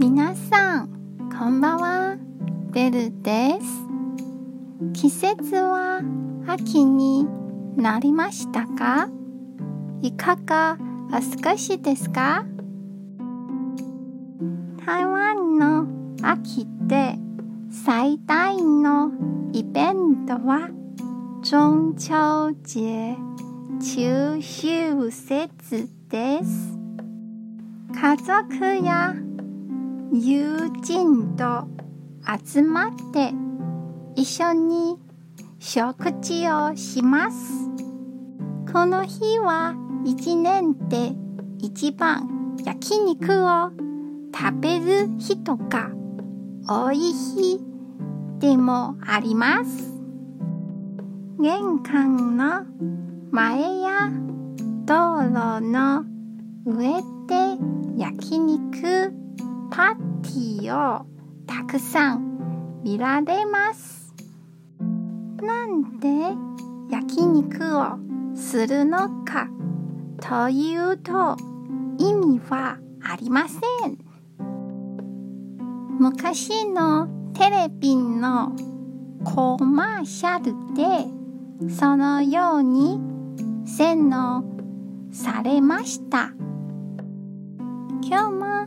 皆さんこんばんは。ベルです。季節は秋になりましたか？いかがお過ごしですか？台湾の秋で最大のイベントは中秋節中秋節です。家族や友人と集まって一緒に食事をします。この日は一年で一番焼肉を食べる人が多い日でもあります。玄関の前や道路の上で焼肉パーティーをたくさん見られます。なんで焼肉をするのかというと意味はありません。昔のテレビのコマーシャルでそのように洗脳されました。今日も